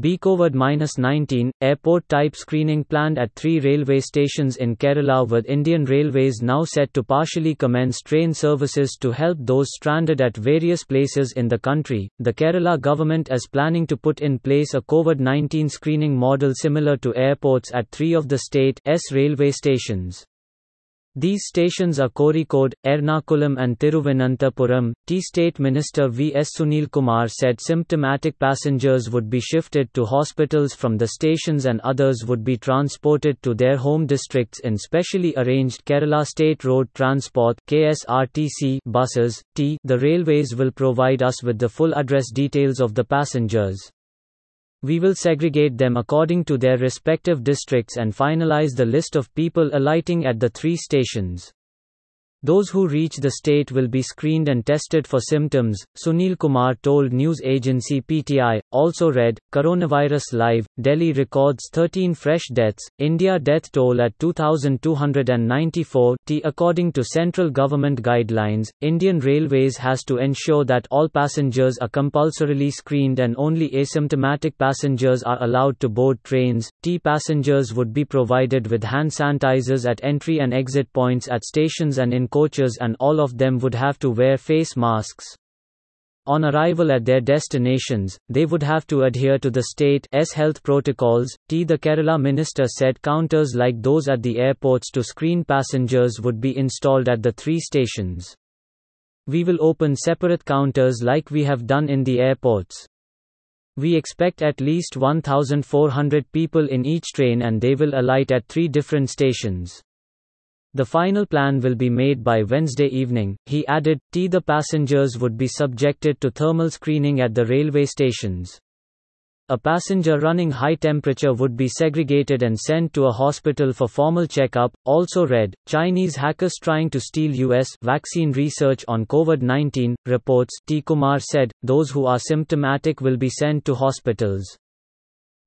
B COVID-19, airport type screening planned at three railway stations in Kerala with Indian Railways now set to partially commence train services to help those stranded at various places in the country. The Kerala government is planning to put in place a COVID-19 screening model similar to airports at three of the state's railway stations. These stations are Kozhikode, Ernakulam and Thiruvananthapuram. T State Minister V. S. Sunil Kumar said symptomatic passengers would be shifted to hospitals from the stations and others would be transported to their home districts in specially arranged Kerala State Road Transport KSRTC buses. T. The railways will provide us with the full address details of the passengers. We will segregate them according to their respective districts and finalize the list of people alighting at the three stations. Those who reach the state will be screened and tested for symptoms, Sunil Kumar told news agency PTI. Also read, Coronavirus Live, Delhi records 13 fresh deaths, India death toll at 2,294 t. According to central government guidelines, Indian Railways has to ensure that all passengers are compulsorily screened and only asymptomatic passengers are allowed to board trains. T. Passengers would be provided with hand sanitizers at entry and exit points at stations and in coaches and all of them would have to wear face masks. On arrival at their destinations, they would have to adhere to the state's health protocols. T. The Kerala minister said counters like those at the airports to screen passengers would be installed at the three stations. We will open separate counters like we have done in the airports. We expect at least 1,400 people in each train and they will alight at three different stations. The final plan will be made by Wednesday evening, he added. T. The passengers would be subjected to thermal screening at the railway stations. A passenger running high temperature would be segregated and sent to a hospital for formal checkup. Also read, Chinese hackers trying to steal US vaccine research on COVID-19 reports. T Kumar said, those who are symptomatic will be sent to hospitals.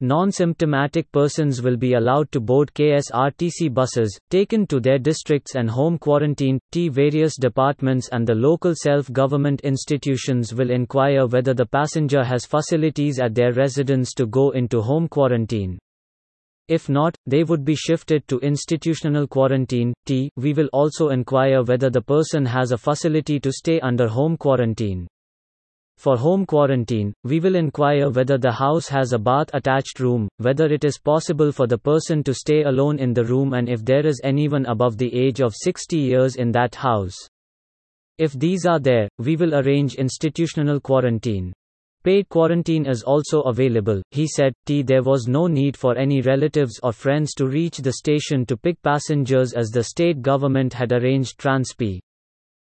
Non-symptomatic persons will be allowed to board KSRTC buses, taken to their districts and home quarantine. T various departments and the local self-government institutions will inquire whether the passenger has facilities at their residence to go into home quarantine. If not, they would be shifted to institutional quarantine. T. We will also inquire whether the person has a facility to stay under home quarantine. For home quarantine, we will inquire whether the house has a bath attached room, whether it is possible for the person to stay alone in the room, and if there is anyone above the age of 60 years in that house. If these are there, we will arrange institutional quarantine. Paid quarantine is also available, he said. T. There was no need for any relatives or friends to reach the station to pick passengers as the state government had arranged Transp.